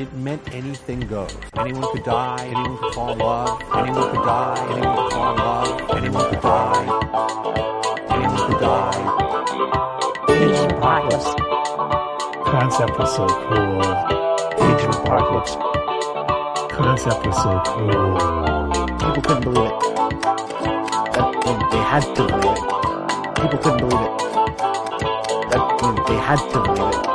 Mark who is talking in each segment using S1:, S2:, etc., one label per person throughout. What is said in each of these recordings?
S1: it meant anything goes. Anyone could die, anyone could fall in love, anyone could die, anyone could fall in love, anyone could die, anyone could die.
S2: Asian apocalypse.
S3: Concept was so cool.
S1: Asian apocalypse.
S3: Concept was so cool.
S4: People couldn't believe it. That meant they had to believe it. People couldn't believe it. That meant they had to believe it.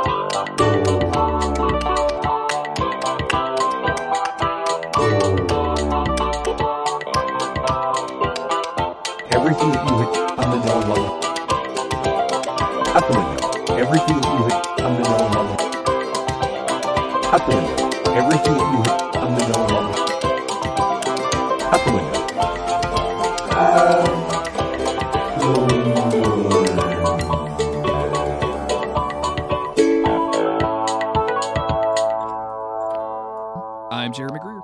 S5: I'm Jeremy Greer,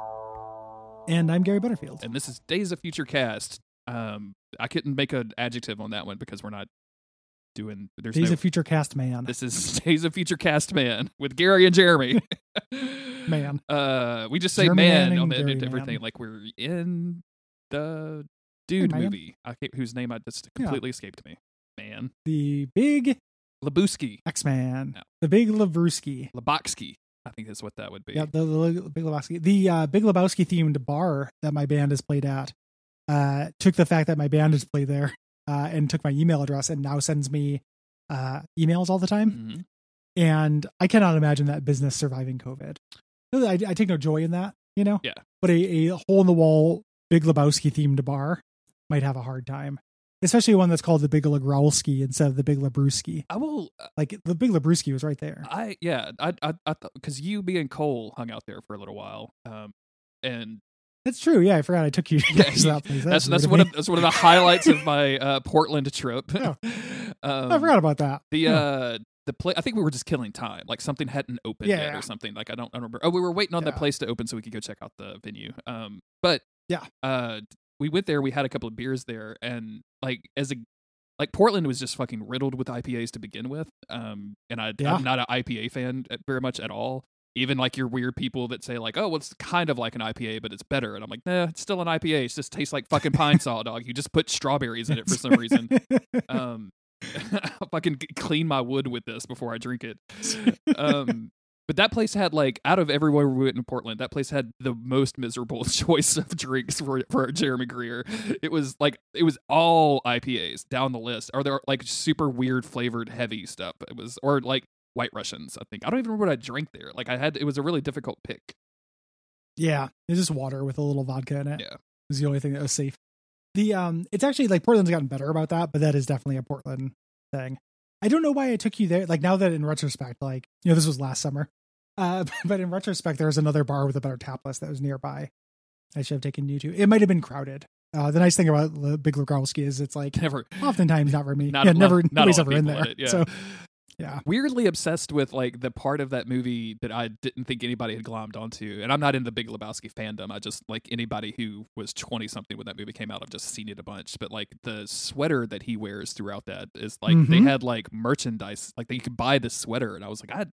S6: And I'm Gary Butterfield.
S5: and this is Days of Future Cast. Um, I couldn't make an adjective on that one because we're not doing. There's
S6: Days
S5: no,
S6: of Future Cast Man.
S5: This is Days of Future Cast Man with Gary and Jeremy.
S6: Man.
S5: Uh, we just say
S6: Jeremy
S5: man on the,
S6: Gary
S5: everything
S6: Man.
S5: like we're in the dude
S6: man.
S5: movie. I whose name I just
S6: Yeah.
S5: completely escaped me. Man,
S6: The big
S5: Labuski,
S6: X Man.
S5: No.
S6: The big Lavrusky.
S5: Laboxki. I think is what that would be.
S6: Yeah, the, the Big Lebowski. The uh, Big Lebowski themed bar that my band has played at uh, took the fact that my band has played there uh, and took my email address and now sends me uh, emails all the time.
S5: Mhm.
S6: And I cannot imagine that business surviving COVID. I, I take no joy in that, you know?
S5: Yeah.
S6: But a, a hole in the wall Big Lebowski themed bar might have a hard time. Especially one that's called the Big Legrowski instead of the Big Lebrewski.
S5: I will. uh,
S6: Like the Big Lebrewski was right there.
S5: I yeah. I I I because you, me, and Cole hung out there for a little while. Um, and
S6: That's true. Yeah, I forgot I took you
S5: Yeah,
S6: guys that place.
S5: that's
S6: weird
S5: that's one of that's one of the highlights of my uh, Portland trip.
S6: Yeah.
S5: um,
S6: I forgot about that.
S5: the
S6: Yeah.
S5: uh the play. I think we were just killing time. Like something hadn't opened
S6: Yeah,
S5: yet
S6: yeah.
S5: or something. Like I don't, I don't remember. Oh, we were waiting on the place to open so we could go check out the venue. Um, but
S6: Yeah.
S5: uh, we went there. We had a couple of beers there, and like as a like Portland was just fucking riddled with IPAs to begin with. Um, and I,
S6: Yeah.
S5: I'm not an IPA fan very much at all. Even like your weird people that say like, oh, well, it's kind of like an IPA, but it's better. And I'm like, nah, it's still an IPA. It just tastes like fucking pine saw, dog. You just put strawberries in it for some reason. Um, I'll fucking clean my wood with this before I drink it. Um, but that place had like out of everywhere we went in Portland, that place had the most miserable choice of drinks for for Jeremy Greer. It was like it was all IPAs down the list, or there like super weird flavored heavy stuff. It was or like White Russians. I think I don't even remember what I drank there. Like I had it was a really difficult pick.
S6: yeah, it's just water with a little vodka in it.
S5: Yeah.
S6: Is the only thing that was safe. The um, it's actually like Portland's gotten better about that, but that is definitely a Portland thing. I don't know why I took you there. Like now that in retrospect, like you know, this was last summer. Uh, but in retrospect, there was another bar with a better tap list that was nearby. I should have taken you to. It might have been crowded. Uh, the nice thing about the Big Legrowski is it's like
S5: Never,
S6: oftentimes not for me.
S5: Not
S6: yeah,
S5: lot-
S6: never. nobody's ever in there.
S5: it, yeah.
S6: So yeah,
S5: weirdly obsessed with like the part of that movie that I didn't think anybody had glommed onto. And I'm not in the Big Lebowski fandom. I just like anybody who was 20 something when that movie came out. I've just seen it a bunch. But like the sweater that he wears throughout that is like they
S6: Mhm.
S5: had like merchandise, like that you could buy this sweater. And I was like, I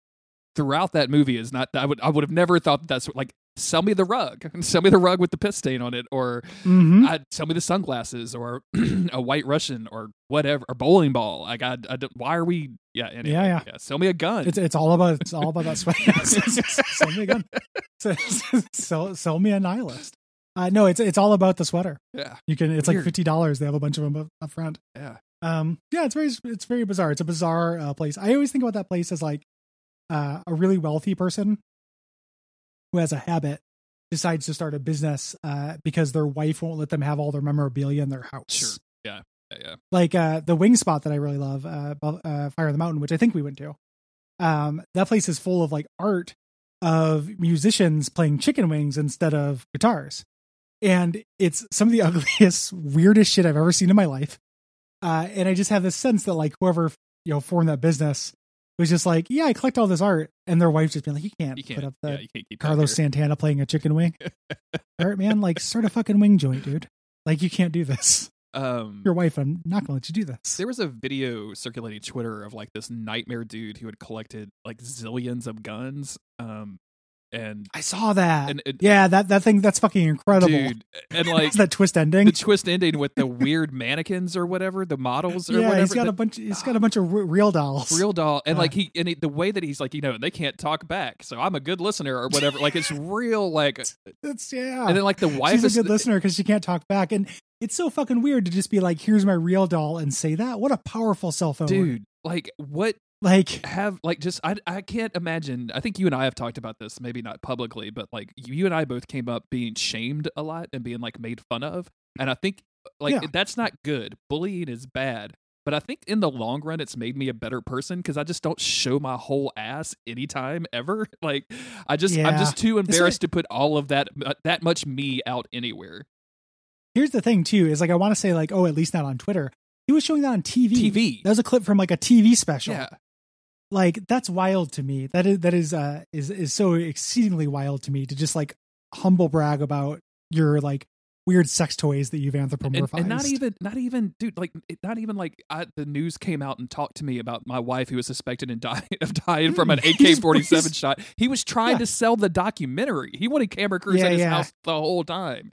S5: throughout that movie is not. I would I would have never thought that that's like sell me the rug, sell me the rug with the piss stain on it, or
S6: Mhm.
S5: I, sell me the sunglasses or a white Russian or whatever, or bowling ball. Like, I, I why are we? Yeah, anyway,
S6: Yeah, yeah.
S5: Sell me a gun.
S6: It's it's all about it's all about that sweat. sell me a gun. Sell sell me a nihilist. Uh, no, it's it's all about the sweater.
S5: yeah,
S6: You can it's like fifty dollars. They have a bunch of them up, up front.
S5: yeah.
S6: Um, yeah, it's very it's very bizarre. It's a bizarre uh, place. I always think about that place as like uh, a really wealthy person who has a habit decides to start a business uh, because their wife won't let them have all their memorabilia in their house.
S5: Sure. Yeah, yeah, yeah.
S6: like uh the wing spot that I really love, uh, uh Fire on the Mountain, which I think we went to. Um, that place is full of like art of musicians playing chicken wings instead of guitars, and it's some of the ugliest, weirdest shit I've ever seen in my life. Uh, and I just have this sense that like whoever you know formed that business was just like, yeah, I collect all this art, and their wife's just being like, you can't,
S5: You can't.
S6: put up the
S5: yeah, you can't keep
S6: Carlos. Santana playing a chicken wing. all right, man, like start a fucking wing joint, dude. Like you can't do this.
S5: Um,
S6: Your wife, I'm not gonna let you do this.
S5: there was a video circulating Twitter of like this nightmare dude who had collected like zillions of guns. Um, and
S6: I saw that.
S5: And- and-
S6: yeah, that that thing that's fucking incredible.
S5: dude, and like
S6: that twist ending.
S5: the twist ending with the weird mannequins or whatever, the models or
S6: yeah,
S5: whatever.
S6: he's got
S5: the-
S6: a bunch. He's got a bunch of real dolls.
S5: real doll and like he and he, the way that he's like you know they can't talk back so i'm a good listener or whatever like it's real like
S6: it's yeah.
S5: and then like the wife
S6: She's a
S5: is
S6: good listener because she can't talk back, and it's so fucking weird to just be like, "Here's my real doll," and say that. What a powerful cell phone,
S5: dude like what
S6: Like,
S5: have like just I I can't imagine. I think you and I have talked about this, maybe not publicly, but like you and I both came up being shamed a lot and being like made fun of, and I think like
S6: Yeah.
S5: that's not good. Bullying is bad. But I think in the long run, it's made me a better person because I just don't show my whole ass anytime ever. Like I just, I'm just too embarrassed to put all of that, uh, that much me out anywhere.
S6: here's the thing too: is like I want to say like, oh, at least not on Twitter. He was showing that on TV.
S5: TV.
S6: That was a clip from like a TV special.
S5: Yeah,
S6: Like that's wild to me. That is that is uh is is so exceedingly wild to me to just like humble brag about your like weird sex toys that you've anthropomorphized.
S5: and not even not even dude like not even like I, the news came out and talked to me about my wife who was suspected and die, of dying from an AK-47
S6: he's-
S5: shot he was trying
S6: Yeah.
S5: to sell the documentary he wanted camera crews
S6: Yeah,
S5: at his
S6: yeah.
S5: house the whole time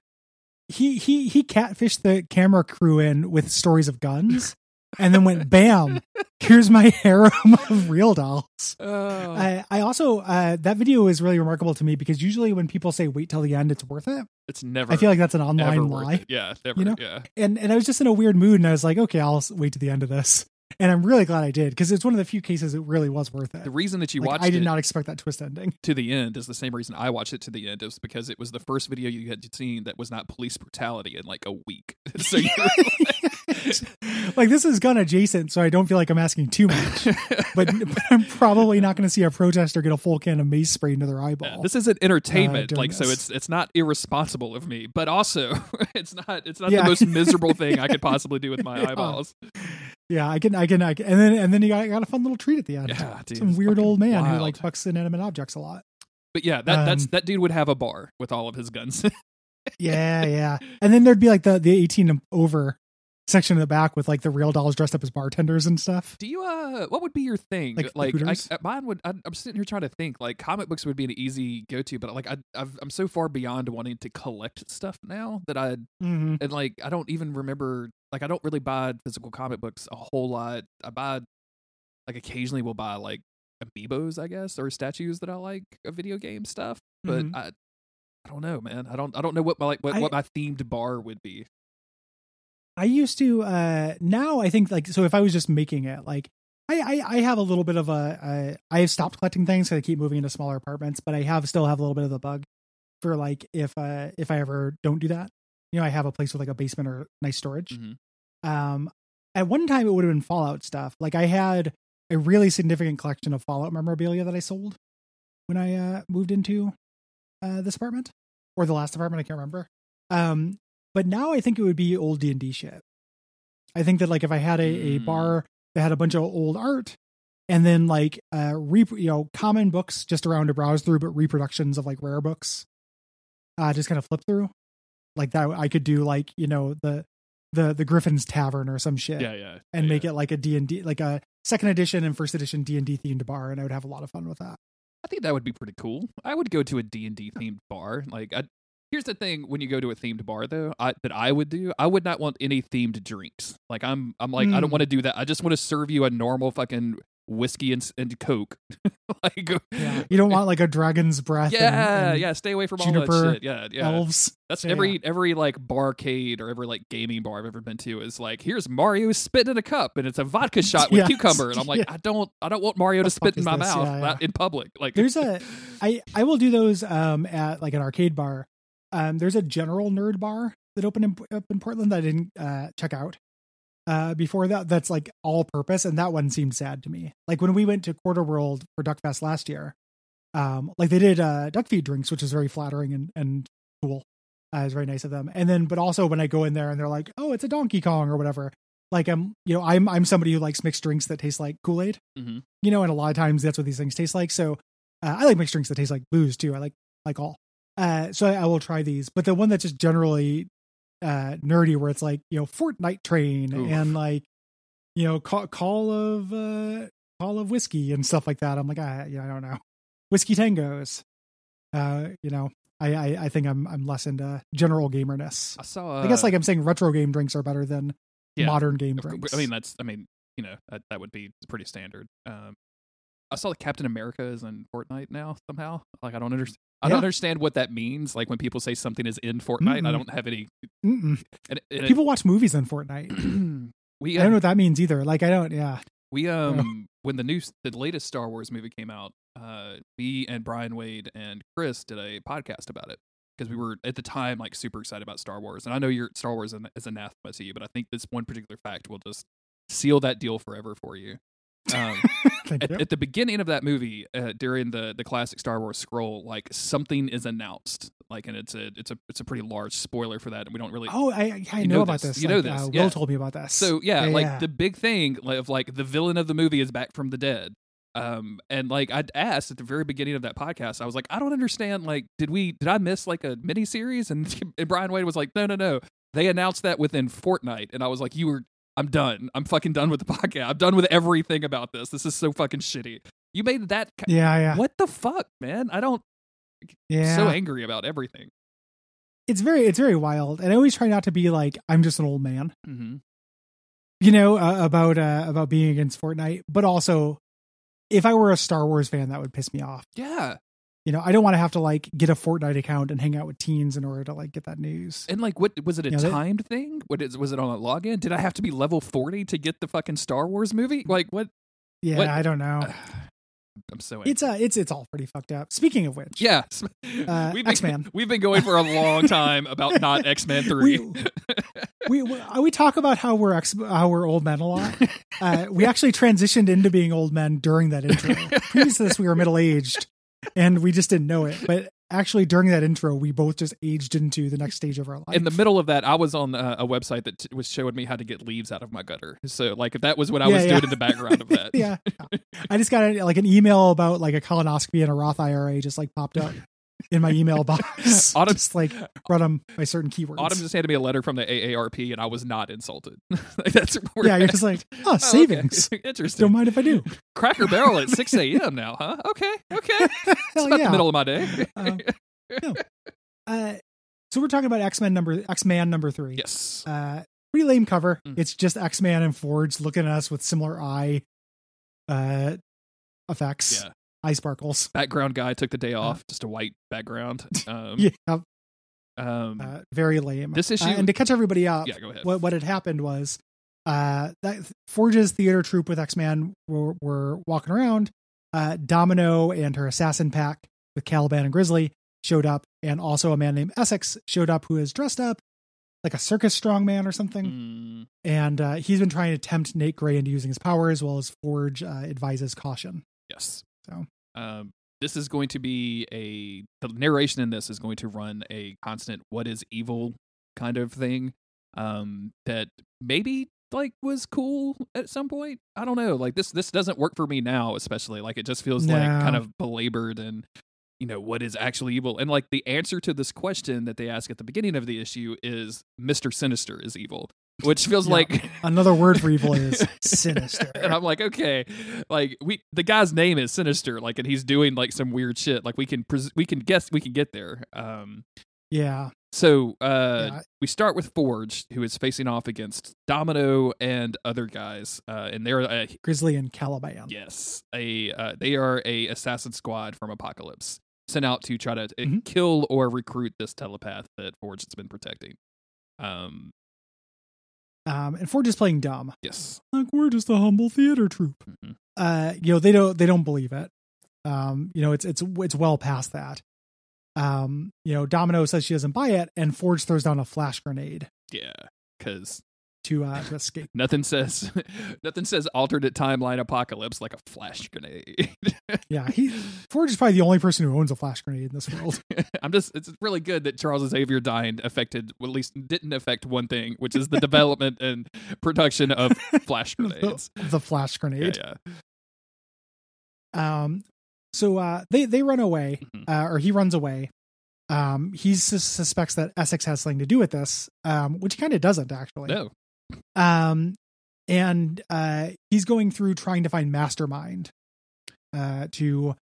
S6: he he he catfished the camera crew in with stories of guns, and then went bam. Here's my harem of real dolls.
S5: oh
S6: I, I also uh, that video is really remarkable to me because usually when people say wait till the end, it's worth it.
S5: it's never
S6: I feel like that's an online lie.
S5: yeah never
S6: You know?
S5: yeah
S6: And and I was just in a weird mood, and I was like, okay, I'll wait to the end of this. And I'm really glad I did because it's one of the few cases it really was worth it.
S5: the reason that you
S6: Like,
S5: watched
S6: I did
S5: it
S6: not expect that twist ending.
S5: to the end is the same reason I watched it to the end is because it was the first video you had seen that was not police brutality in like a week so you
S6: like this is gun adjacent, so I don't feel like I'm asking too much. but, but I'm probably not going to see a protester get a full can of mace sprayed into their uh, eyeball.
S5: Yeah, this isn't entertainment,
S6: doing
S5: like so. It's it's not irresponsible of me, but also it's not it's not
S6: Yeah.
S5: the most miserable thing I could possibly do with my eyeballs.
S6: Yeah, I can, I can, I can, and then and then you got, got a fun little treat at the end.
S5: Yeah, dude,
S6: Some weird old man who like fucks inanimate objects a lot.
S5: But yeah, that that's
S6: Um,
S5: that dude would have a bar with all of his guns.
S6: Yeah, yeah. And then there'd be like the the 18 and over section in the back with like the real dolls dressed up as bartenders and stuff.
S5: do you uh, what would be your thing?
S6: Like
S5: Like, I, mine would. I, I'm sitting here trying to think. Like comic books would be an easy go to, but like I I've, I'm so far beyond wanting to collect stuff now that I
S6: Mm-hmm.
S5: and like I don't even remember like I don't really buy physical comic books a whole lot. I buy like occasionally we'll buy like amiibos, I guess, or statues that I like of video game stuff. But
S6: Mhm.
S5: I I don't know, man. I don't I don't know what my like what,
S6: I-
S5: what my themed bar would be.
S6: I used to uh now I think like so if I was just making it like I I, I have a little bit of a, a I have stopped collecting things because I keep moving into smaller apartments, but I have still have a little bit of the bug for like if uh if I ever don't do that. You know, I have a place with like a basement or nice storage.
S5: Mhm.
S6: Um at one time it would have been Fallout stuff. Like I had a really significant collection of Fallout memorabilia that I sold when I uh moved into uh this apartment or the last apartment, I can't remember. Um but now I think it would be old D and D shit. I think that like if I had a, a
S5: Mm.
S6: bar that had a bunch of old art, and then like uh re- you know common books just around to browse through, but reproductions of like rare books, uh just kind of flip through, like that. I could do like you know the the the Griffin's Tavern or some shit,
S5: Yeah, yeah.
S6: and
S5: yeah,
S6: make
S5: yeah.
S6: it like a D and D like a second edition and first edition D and D themed bar, and I would have a lot of fun with that.
S5: I think that would be pretty cool. I would go to a D&D themed bar. Like I Here's the thing when you go to a themed bar though, I, that I would do, I would not want any themed drinks. Like I'm I'm like I don't
S6: Mm.
S5: want to do that. I just want to serve you a normal fucking whiskey and, and coke. like
S6: Yeah, you don't want like a dragon's breath.
S5: yeah,
S6: and
S5: yeah, stay away from all
S6: juniper
S5: that shit. Yeah, yeah.
S6: elves.
S5: That's
S6: Yeah.
S5: every every like barcade or every like gaming bar I've ever been to is like here's Mario spitting in a cup and it's a vodka shot with cucumber and I'm like
S6: Yeah.
S5: I don't I don't want Mario to spit in my
S6: this?
S5: mouth
S6: Yeah, yeah.
S5: in public. Like
S6: There's a I I will do those um at like an arcade bar. Um there's a general nerd bar that opened in, up in Portland that I didn't uh check out. Uh before that that's like all purpose and that one seemed sad to me. Like when we went to Quarter World for Duckfest last year, um like they did uh duck feed drinks which is very flattering and and cool. Uh, it's very nice of them. And then but also when I go in there and they're like, "Oh, it's a Donkey Kong or whatever." Like I'm, you know, I'm I'm somebody who likes mixed drinks that taste like Kool-Aid
S5: Mhm.
S6: you know, and a lot of times that's what these things taste like. So uh, I like mixed drinks that taste like booze too. I like like all. Uh, so I, I will try these, but the one that's just generally uh, nerdy, where it's like you know Fortnite train
S5: Oof.
S6: and like you know call, call of uh, call of whiskey and stuff like that. I'm like, ah, yeah, I don't know, whiskey tangos. Uh, you know, I, I I think I'm I'm less into general gamerness.
S5: I saw.
S6: I guess
S5: uh,
S6: like I'm saying retro game drinks are better than
S5: Yeah.
S6: modern game drinks.
S5: I mean, that's. I mean, you know, that, that would be pretty standard. Um, I saw that Captain America is in Fortnite now somehow. Like, I don't understand. I don't understand what that means. Like when people say something is in Fortnite, I
S6: Mm-mm.
S5: don't have any. And, and
S6: people watch movies in Fortnite.
S5: it, we
S6: I don't know
S5: um,
S6: what that means either. Like I don't. Yeah.
S5: we um when the new the latest Star Wars movie came out, uh, me and Brian Wade and Chris did a podcast about it because we were at the time like super excited about Star Wars, and I know your Star Wars is anathema to you, but I think this one particular fact will just seal that deal forever for you. Um, at, at the beginning of that movie, uh, during the the classic Star Wars scroll, like something is announced, like, and it's a it's a it's a pretty large spoiler for that, and we don't really.
S6: Oh, I I know,
S5: know
S6: about
S5: this.
S6: this.
S5: You know
S6: Like,
S5: this.
S6: Uh,
S5: Yeah.
S6: Will told me about this.
S5: So yeah,
S6: Yeah,
S5: like
S6: yeah.
S5: the big thing like, of like the villain of the movie is back from the dead. Um, and like I'd asked at the very beginning of that podcast, I was like, I don't understand. Like, did we did I miss like a mini series? And, and Brian Wade was like, No, no, no. They announced that within Fortnite, and I was like, You were. I'm done. I'm fucking done with the podcast. I'm done with everything about this. This is so fucking shitty. You made that. ki-
S6: yeah, yeah,
S5: What the fuck, man? I don't.
S6: yeah.
S5: So angry about everything.
S6: it's very it's very wild, and I always try not to be like I'm just an old man.
S5: Mm-hmm.
S6: you know uh, about uh, about being against Fortnite, but also if I were a Star Wars fan, that would piss me off.
S5: Yeah,
S6: You know, I don't want to have to like get a Fortnite account and hang out with teens in order to like get that news.
S5: and like, what was it a
S6: You know,
S5: timed thing? What is was it on a login? Did I have to be level forty to get the fucking Star Wars movie? Like what?
S6: Yeah,
S5: what-
S6: I don't know.
S5: I'm so angry.
S6: It's uh it's it's all pretty fucked up. Speaking of which,
S5: yeah.
S6: Uh,
S5: we've been,
S6: X-Men.
S5: We've been going for a long time about not X Men three.
S6: we we, uh, we talk about how we're ex- how we're old men a lot. Uh, we actually transitioned into being old men during that intro. Previous to this, we were middle aged, and we just didn't know it. But actually, during that intro, we both just aged into the next stage of our life.
S5: in the middle of that, I was on uh, a website that t- was showing me how to get leaves out of my gutter. So, like, that was what I
S6: Yeah,
S5: was
S6: yeah.
S5: doing in the background of that,
S6: yeah. I just got a, like an email about like a colonoscopy and a Roth IRA just like popped up in my email box.
S5: Autumn-
S6: just like brought them by certain keywords.
S5: Autumn just handed me a letter from the AARP, and I was not insulted. like, that's
S6: yeah,
S5: we're
S6: you're just like, oh,
S5: Oh, okay.
S6: savings.
S5: Interesting.
S6: Don't mind if I do.
S5: Cracker Barrel at 6 a.m. now, huh? Okay, okay. It's
S6: Hell
S5: about
S6: yeah.
S5: the middle of my day.
S6: Um, Uh, so we're talking about X Men number X Man number three.
S5: yes.
S6: Uh, pretty lame cover.
S5: Mm.
S6: It's just X Man and Forge looking at us with similar eye uh effects,
S5: Yeah.
S6: Eye sparkles.
S5: Background guy took the day off, just a white background. Um,
S6: Yeah,
S5: um,
S6: uh, very lame.
S5: This issue-
S6: Uh, and to catch everybody up,
S5: yeah, go ahead.
S6: what what had happened was uh that Forge's theater troupe with X-Man were, were walking around. Uh Domino and her assassin pack with Caliban and Grizzly showed up, and also a man named Essex showed up who is dressed up like a circus strongman or something.
S5: Mm,
S6: And uh, he's been trying to tempt Nate Gray into using his powers, while as Forge uh, advises caution.
S5: yes.
S6: So.
S5: Um, this is going to be a the narration in this is going to run a constant "what is evil" kind of thing. Um, that maybe like was cool at some point. I don't know. Like this this doesn't work for me now, especially like it just feels like kind of belabored and you know what is actually evil and like the answer to this question that they ask at the beginning of the issue is Mr. Sinister is evil, which feels
S6: Yeah.
S5: like
S6: Another word for evil is sinister.
S5: and I'm like, okay, like we the guy's name is Sinister, like, and he's doing like some weird shit. Like we can pres- we can guess we can get there. Um,
S6: yeah,
S5: so uh,
S6: Yeah.
S5: we start with Forge, who is facing off against Domino and other guys, uh, and they're a
S6: Grizzly and Caliban.
S5: yes, a uh, they are a assassin squad from Apocalypse sent out to try to uh,
S6: Mhm.
S5: kill or recruit this telepath that Forge has been protecting. Um,
S6: Um, and Forge is playing dumb.
S5: yes,
S6: Like we're just a humble theater troupe.
S5: Mhm.
S6: Uh, you know they don't they don't believe it. Um, you know it's it's it's well past that. Um, you know Domino says she doesn't buy it, and Forge throws down a flash grenade
S5: yeah, because
S6: to uh to escape.
S5: Nothing says nothing says alternate timeline apocalypse like a flash grenade.
S6: Yeah, he Forge is probably the only person who owns a flash grenade in this world.
S5: I'm just it's really good that Charles Xavier dying affected well, at least didn't affect one thing, which is the development and production of flash grenades.
S6: the, the flash grenade.
S5: yeah.
S6: Um, so uh, they they run away,
S5: Mhm.
S6: uh, or he runs away. Um, he sus- suspects that Essex has something to do with this, um, which he kind of doesn't actually.
S5: No.
S6: Um, and uh, he's going through trying to find Mastermind, uh, to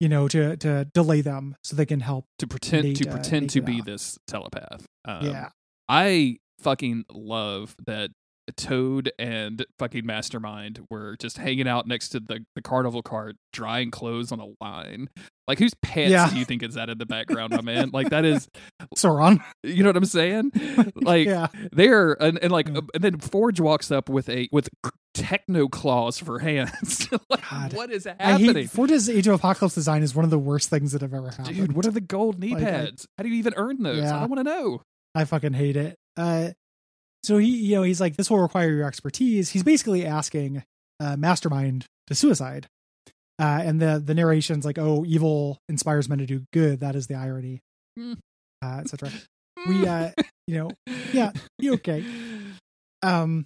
S6: you know, to to delay them so they can help.
S5: to pretend
S6: Nate,
S5: to
S6: uh,
S5: pretend
S6: Nate
S5: to be
S6: out.
S5: this telepath. Um,
S6: yeah,
S5: I fucking love that Toad and fucking Mastermind were just hanging out next to the, the carnival cart, drying clothes on a line. Like, whose pants
S6: Yeah.
S5: do you think is that in the background, my man? Like, that is,
S6: Sauron.
S5: you know what I'm saying? Like,
S6: yeah,
S5: they're and, and like,
S6: Yeah.
S5: uh, and then Forge walks up with a with techno claws for hands. like,
S6: God.
S5: what is
S6: I
S5: happening?
S6: hate Forge's Age of Apocalypse design is one of the worst things that have ever happened.
S5: Dude, what are the gold knee
S6: Like, I-
S5: pads? How do you even earn those? I don't want to know.
S6: I fucking hate it. Uh, so he, you know, he's like, this will require your expertise. He's basically asking uh, Mastermind to suicide. Uh, and the the narration's like, oh, evil inspires men to do good. That is the irony,
S5: Hmm.
S6: uh, etc. We, uh, you know, yeah, you okay? Um,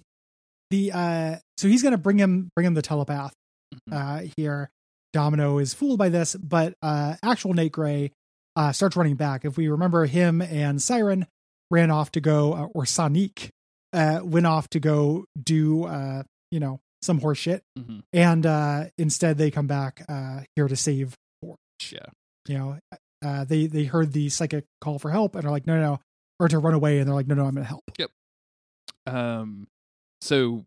S6: the uh, so he's gonna bring him bring him the telepath.
S5: Mhm.
S6: Uh, here, Domino is fooled by this, but uh, actual Nate Gray uh, starts running back. If we remember, him and Siren ran off to go, uh, or Sonic uh, went off to go do, uh, you know, some horse shit,
S5: Mhm.
S6: and uh, instead they come back uh, here to save Forge.
S5: Yeah.
S6: You know, uh, they they heard the psychic call for help and are like, no, no, no, or to run away, and they're like, no, no, I'm gonna help. Yep.
S5: Um, so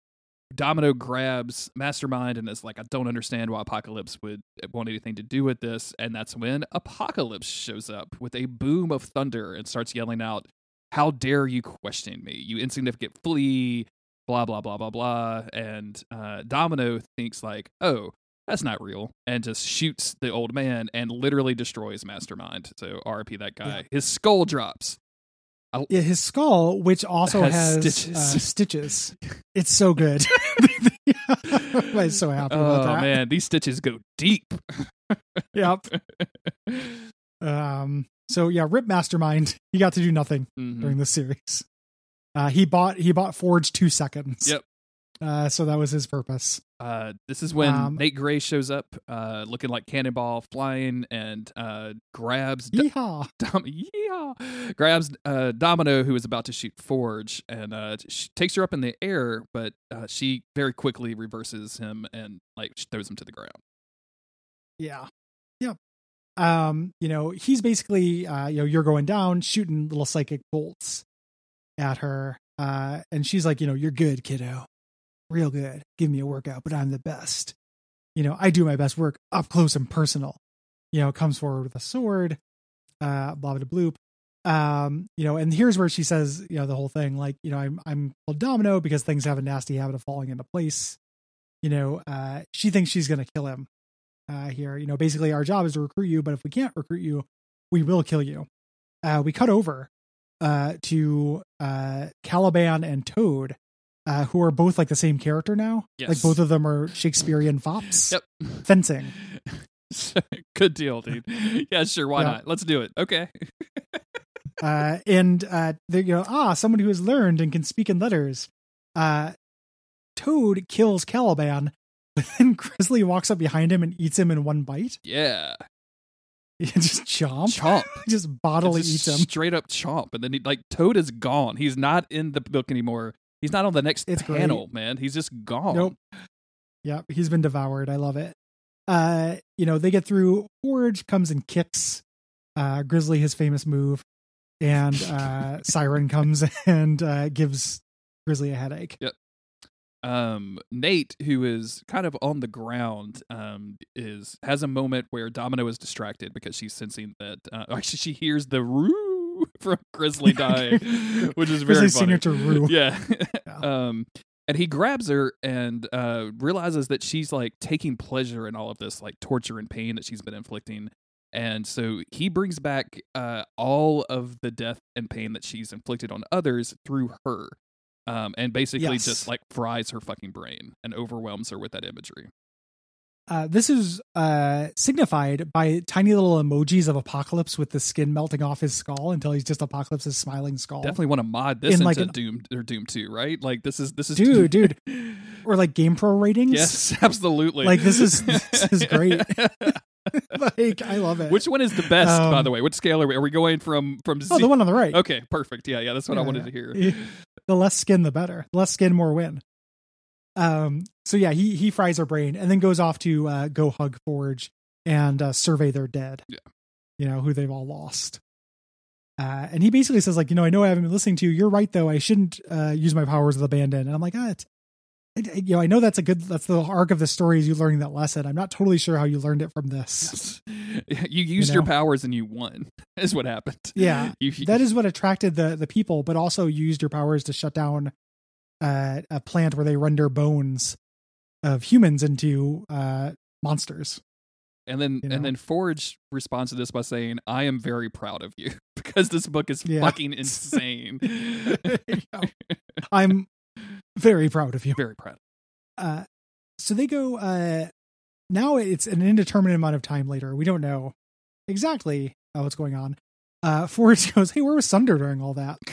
S5: Domino grabs Mastermind and is like, I don't understand why Apocalypse would want anything to do with this. And that's when Apocalypse shows up with a boom of thunder and starts yelling out, How dare you question me, you insignificant flea, blah, blah, blah, blah, blah. And uh, Domino thinks, like, oh, that's not real, and just shoots the old man and literally destroys Mastermind. So RP that guy.
S6: Yeah.
S5: His skull drops.
S6: Yeah, his skull, which also
S5: Has
S6: has,
S5: stitches.
S6: Uh, stitches. It's so good. I'm so happy about
S5: Oh
S6: that.
S5: man, these stitches go deep.
S6: Yep. Um. So yeah, Rip Mastermind. He got to do nothing
S5: Mhm.
S6: during this series. Uh, he bought he bought Forge two seconds.
S5: Yep.
S6: Uh, so that was his purpose.
S5: Uh, this is when
S6: Um,
S5: Nate Gray shows up, uh, looking like Cannonball, flying and uh, grabs
S6: Yeehaw!
S5: Dom- yeah, grabs uh, Domino, who is about to shoot Forge, and uh, she takes her up in the air, but uh, she very quickly reverses him and like throws him to the ground.
S6: Yeah. Yep. Um, you know, he's basically uh, you know, you're going down, shooting little psychic bolts at her. Uh, and she's like, you know, you're good, kiddo. Real good. Give me a workout, but I'm the best. You know, I do my best work up close and personal. You know, comes forward with a sword, uh, blah blah bloop. Um, you know, and here's where she says, you know, the whole thing, like, you know, I'm I'm called Domino because things have a nasty habit of falling into place. You know, uh, she thinks she's gonna kill him uh, here. You know, basically our job is to recruit you, but if we can't recruit you, we will kill you. Uh, we cut over uh, to uh, Caliban and Toad, uh, who are both like the same character now.
S5: Yes.
S6: Like both of them are Shakespearean fops.
S5: Yep.
S6: Fencing.
S5: Good deal, dude. Yeah, sure. Why
S6: Yeah.
S5: not? Let's do it. Okay.
S6: Uh, and uh, they go, ah, someone who has learned and can speak in letters. Uh, Toad kills Caliban, but then Grizzly walks up behind him and eats him in one bite.
S5: Yeah.
S6: He just chomp.
S5: Chomp.
S6: just bodily
S5: It's
S6: eats him.
S5: Straight up chomp. And then he like Toad is gone. He's not in the book anymore. He's not on the next
S6: It's great.
S5: panel, man. He's just gone.
S6: Nope. Yep, he's been devoured. I love it. Uh, you know, they get through. Forge comes and kicks uh Grizzly his famous move, and uh Siren comes and uh gives Grizzly a headache.
S5: Um Nate who is kind of on the ground um is has a moment where Domino is distracted because she's sensing that uh, actually she hears the roo from Grizzly dying which is very
S6: Grizzly's
S5: funny.
S6: signature roo.
S5: yeah
S6: Yeah.
S5: um and he grabs her and uh realizes that she's like taking pleasure in all of this like torture and pain that she's been inflicting and so he brings back uh all of the death and pain that she's inflicted on others through her um and basically
S6: Yes.
S5: just like fries her fucking brain and overwhelms her with that imagery
S6: Uh, this is uh signified by tiny little emojis of Apocalypse with the skin melting off his skull until he's just Apocalypse's smiling skull.
S5: definitely want to mod this
S6: In,
S5: into
S6: like, an-
S5: doom or doom 2 right like this is this is
S6: Dude, dude. Or like GamePro ratings.
S5: yes absolutely
S6: Like, this is- this is great. like I love it.
S5: Which one is the best, by
S6: Um,
S5: the way? Which scale are we? Are we going from from?
S6: Oh,
S5: Z-
S6: the one on the right.
S5: Okay, perfect. Yeah, yeah, that's what I
S6: Yeah,
S5: wanted to hear.
S6: the less skin the better less skin more win um so yeah he he fries her brain and then goes off to uh go hug forge and uh, survey their dead.
S5: Yeah.
S6: You know, who they've all lost. Uh, and he basically says, like, you know, I know I haven't been listening to you. You're right, though. I shouldn't uh, use my powers with abandon. And I'm like, ah, it's, I- I- you know, I know that's a good, that's the arc of the story is you learning that lesson. I'm not totally sure how you learned it from this.
S5: you used your
S6: know?
S5: powers and you won. Is what happened.
S6: Yeah.
S5: You,
S6: that is what attracted the the people, but also you used your powers to shut down uh, a plant where they render bones of humans into uh, monsters.
S5: And then
S6: you know?
S5: and then Forge responds to this by saying, "I am very proud of you because this book is
S6: Yeah.
S5: fucking insane."
S6: I'm very proud of you.
S5: very proud.
S6: Uh, so they go. Uh, now it's an indeterminate amount of time later. We don't know exactly uh, what's going on. Uh, Forrest goes, "Hey, where was Sunder during all that?"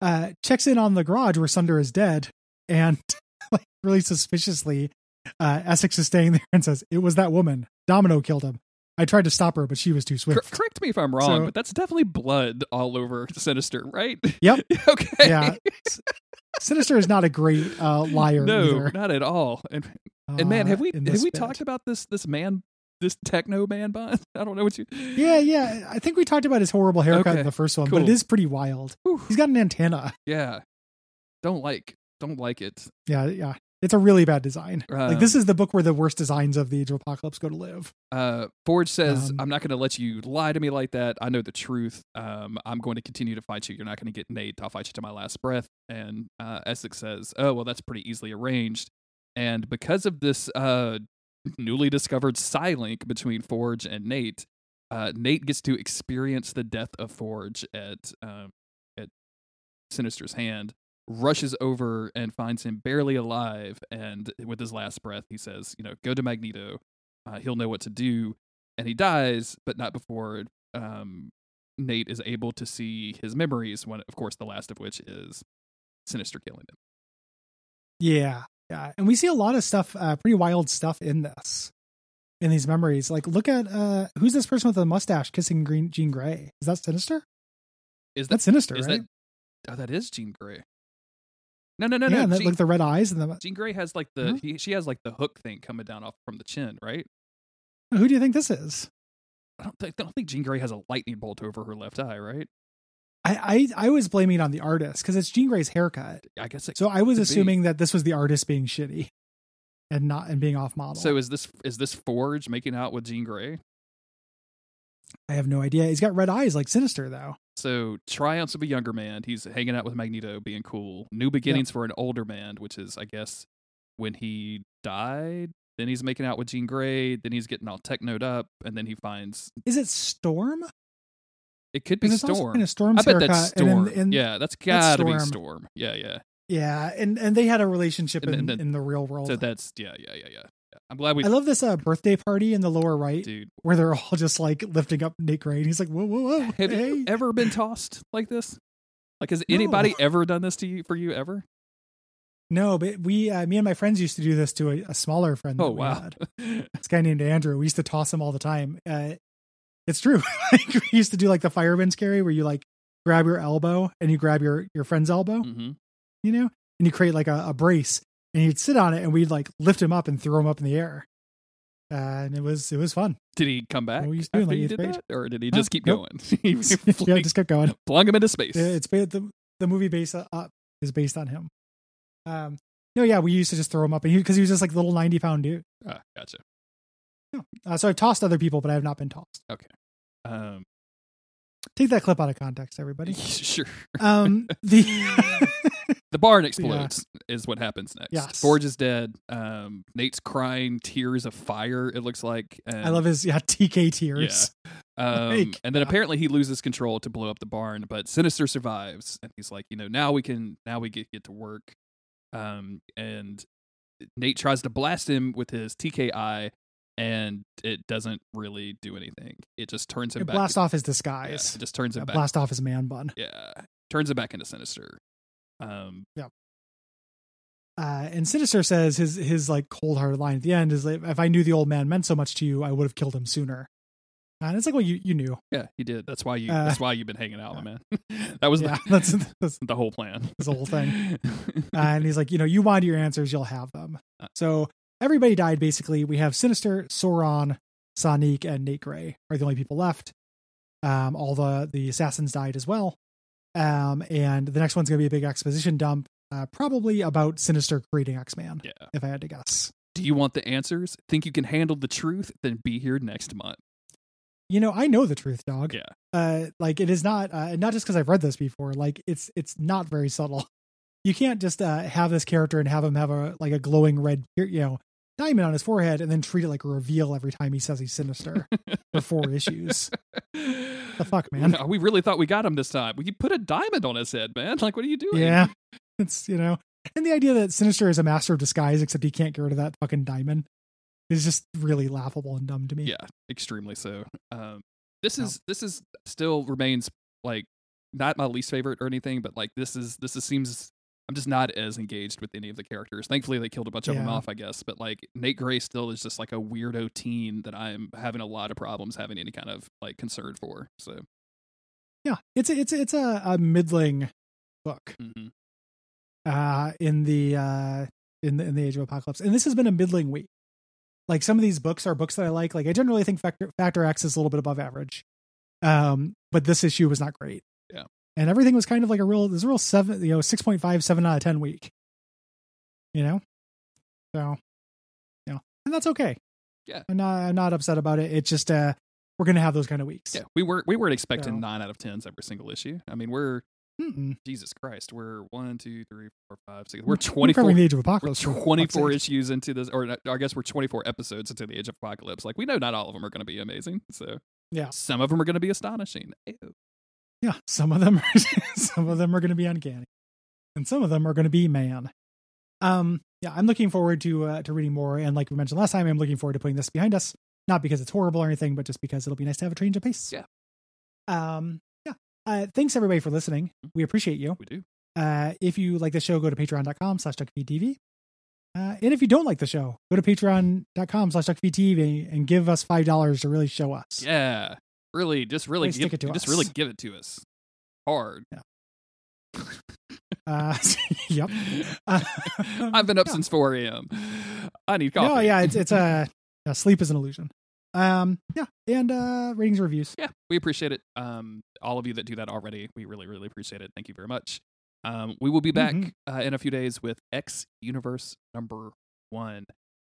S6: Uh, checks in on the garage where Sunder is dead, and like really suspiciously, uh, Essex is staying there and says, "It was that woman. Domino killed him. I tried to stop her, but she was too
S5: Cor-
S6: swift."
S5: correct me if I'm wrong,
S6: So-
S5: but that's definitely blood all over Sinister, right?
S6: Yep.
S5: okay.
S6: Yeah. Sinister is not a great uh, liar
S5: No,
S6: either.
S5: not at all. And and man, have
S6: uh,
S5: we
S6: in
S5: have we
S6: bit.
S5: talked about this this man this techno man bun? I don't know what you.
S6: Yeah, yeah. I think we talked about his horrible haircut
S5: Okay,
S6: in the first one, but it is pretty wild.
S5: Whew.
S6: He's got an antenna.
S5: Yeah. Don't like don't like it.
S6: Yeah, yeah. It's a really bad design. like
S5: Um,
S6: this is the book where the worst designs of the Age of Apocalypse go to live.
S5: Uh, Forge says,
S6: Um,
S5: "I'm not going to let you lie to me like that. I know the truth. Um, I'm going to continue to fight you. You're not going to get Nate. I'll fight you to my last breath." And uh, Essex says, "Oh well, that's pretty easily arranged." And because of this uh, newly discovered psi link between Forge and Nate, uh, Nate gets to experience the death of Forge at um, at Sinister's hand. Rushes over and finds him barely alive, and with his last breath, he says, "You know, go to Magneto. Uh, he'll know what to do." And he dies, but not before um, Nate is able to see his memories. When, of course, the last of which is Sinister killing him.
S6: Yeah, yeah. And we see a lot of stuff, uh, pretty wild stuff in this, in these memories. Like, look at uh, who's this person with the mustache kissing Green Jean Grey? Is that Sinister?
S5: Is that
S6: That's Sinister,
S5: is
S6: right?
S5: that? Oh, that is Jean Grey. No, no, no,
S6: yeah,
S5: no. Jean,
S6: like the red eyes and the.
S5: Jean Grey has like the
S6: Huh?
S5: he, she has like the hook thing coming down off from the chin, right?
S6: Who do you think this is?
S5: I don't think don't think Jean Grey has a lightning bolt over her left eye, right?
S6: I I, I was blaming it on the artist because it's Jean Grey's haircut.
S5: I guess
S6: So I was
S5: could be.
S6: assuming that this was the artist being shitty, and not and being off model.
S5: So is this is this Forge making out with Jean Grey?
S6: I have no idea. He's got red eyes like Sinister though.
S5: So triumphs of a younger man. He's hanging out with Magneto, being cool. New beginnings for an older man, which is, I guess, when he died. Then he's making out with Jean Grey. Then he's getting all technoed up, and then he finds
S6: Is it Storm?
S5: it could be Storm.
S6: of Storm's
S5: I bet that's Storm.
S6: And then, and,
S5: yeah, that's gotta be
S6: Storm.
S5: Storm. Yeah, yeah.
S6: yeah, and and they had a relationship
S5: And
S6: in,
S5: then-
S6: in the real world.
S5: So that's yeah, yeah, yeah, yeah. I'm glad we
S6: I love this uh, birthday party in the lower right
S5: dude.
S6: where they're all just like lifting up Nick Gray, and he's like, "Whoa, whoa, whoa!"
S5: Have
S6: hey.
S5: you ever been tossed like this? Like, has
S6: No.
S5: anybody ever done this to you for you ever?
S6: No, but we, uh, me and my friends used to do this to a, a smaller friend. That
S5: Oh
S6: we
S5: wow.
S6: had. This guy named Andrew. We used to toss him all the time. Uh, it's true. like, we used to do like the fireman's carry where you like grab your elbow and you grab your your friend's elbow,
S5: hmm
S6: you know, and you create like a, a brace, and you'd sit on it, and we'd like lift him up and throw him up in the air. Uh, and it was it was fun.
S5: Did he come back
S6: What were you doing, like eighth
S5: did
S6: grade?
S5: or did he
S6: Huh?
S5: just keep
S6: Nope.
S5: going? He
S6: yeah, just kept going.
S5: flung him into space.
S6: Yeah, It's the the movie based up is based on him. Um, no, yeah, we used to just throw him up, and because he, was just like a little ninety pound dude.
S5: Ah, gotcha.
S6: Uh, so I've tossed other people, but I have not been tossed. Okay.
S5: Um,
S6: Take that clip out of context, everybody.
S5: sure.
S6: Um, the
S5: The barn explodes is what happens next.
S6: Yes.
S5: Forge is dead. Um, Nate's crying tears of fire. It looks like. And,
S6: I love his yeah TK tears.
S5: Um,
S6: Like,
S5: and then
S6: yeah.
S5: apparently he loses control to blow up the barn, but Sinister survives, and he's like, you know, now we can, now we get get to work. Um, and Nate tries to blast him with his TKI, and it doesn't really do anything. It just turns him
S6: It
S5: back.
S6: blast off his
S5: yeah,
S6: disguise.
S5: it just turns him
S6: Yeah,
S5: back.
S6: blast off his man bun.
S5: Yeah, turns him back into Sinister. Um,
S6: Uh, and Sinister says his his like cold hearted line at the end is like, if I knew the old man meant so much to you, I would have killed him sooner. And it's like, well, you you knew.
S5: yeah, he did. That's why you.
S6: Uh,
S5: that's why you've been hanging out, my man. that was
S6: Yeah,
S5: the,
S6: that's that's
S5: the whole plan.
S6: That's the whole thing. Uh, and he's like, you know, you want your answers, you'll have them.
S5: Uh.
S6: So everybody died basically. We have Sinister, Sauron, Sonic and Nate Gray are the only people left. Um, all the the assassins died as well. Um, and the next one's gonna be a big exposition dump, uh, probably about Sinister creating X Man,
S5: Yeah.
S6: if I had to guess.
S5: Do you want the answers? Think you can handle the truth? Then be here next month.
S6: You know, I know the truth, dog.
S5: Yeah.
S6: Uh, like it is not, uh, not just because I've read this before. Like it's it's not very subtle. You can't just uh, have this character and have him have a like a glowing red, you know, diamond on his forehead, and then treat it like a reveal every time he says he's sinister for four issues. The fuck, man.
S5: We really thought we got him this time. We put a diamond on his head, man. Like, what are you doing?
S6: Yeah, it's you know, and the idea that Sinister is a master of disguise, except he can't get rid of that fucking diamond, is just really laughable and dumb to me.
S5: Yeah, extremely so. Um, this
S6: Yeah.
S5: is this is still remains like not my least favorite or anything, but like this is this is seems I'm just not as engaged with any of the characters. Thankfully, they killed a bunch of them off, I guess. But like Nate Gray still is just like a weirdo teen that I'm having a lot of problems having any kind of like concern for. So
S6: yeah. It's a, it's a, it's a, a middling book.
S5: mhm.
S6: Uh in the uh in the in the age of apocalypse. And this has been a middling week. Like some of these books are books that i like. Like i generally think factor factor x is a little bit above average. Um but this issue was not great.
S5: Yeah.
S6: and everything was kind of like a real there's a real seven you know 6.5 7 out of 10 week. You know? So you know and that's okay.
S5: Yeah.
S6: i'm not i'm not upset about it. It's just uh we're gonna have those kind of weeks.
S5: Yeah, we weren't we weren't expecting
S6: So-
S5: nine out of tens every single issue. I mean, we're
S6: Mm-mm.
S5: Jesus Christ, we're one, two, three, four, five, six.
S6: We're
S5: twenty four.
S6: the age of apocalypse
S5: 24
S6: sake.
S5: issues into this, or I guess we're 24 episodes into the Age of Apocalypse. Like, we know not all of them are going to be amazing. So,
S6: Yeah.
S5: some of them are going to be astonishing. Ew.
S6: Yeah, some of them are some of them are going to be uncanny, and some of them are going to be man. Um, yeah, I'm looking forward to uh, to reading more, and like we mentioned last time, I'm looking forward to putting this behind us. Not because it's horrible or anything, but just because it'll be nice to have a change of pace.
S5: Yeah.
S6: Um. Yeah. Uh, thanks everybody for listening. We appreciate you.
S5: We do.
S6: Uh, if you like the show, go to patreon.com slash duckfeedtv. Uh, and if you don't like the show, go to patreon.com slash duckfeedtv and give us $5 to really show us.
S5: Yeah. Really, just really
S6: Really
S5: give,
S6: it to
S5: just
S6: us.
S5: really give it to us hard.
S6: Uh, yep. Uh,
S5: I've been up
S6: yeah.
S5: since 4 a.m. I need coffee.
S6: No, yeah, it's it's a yeah, sleep is an illusion. Um, yeah, and uh, ratings and reviews.
S5: yeah, we appreciate it. Um, all of you that do that already, we really, really appreciate it. Thank you very much. Um, we will be back
S6: Mhm.
S5: uh, in a few days with X Universe number one.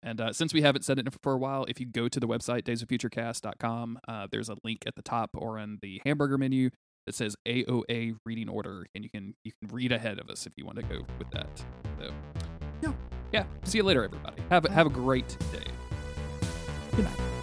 S5: And uh, since we haven't said it for a while, if you go to the website daysoffuturecast.com, uh, there's a link at the top or in the hamburger menu that says AOA reading order, and you can you can read ahead of us if you want to go with that. So,
S6: Yeah.
S5: yeah. See you later, everybody. Have a, have a great day.
S6: Good night.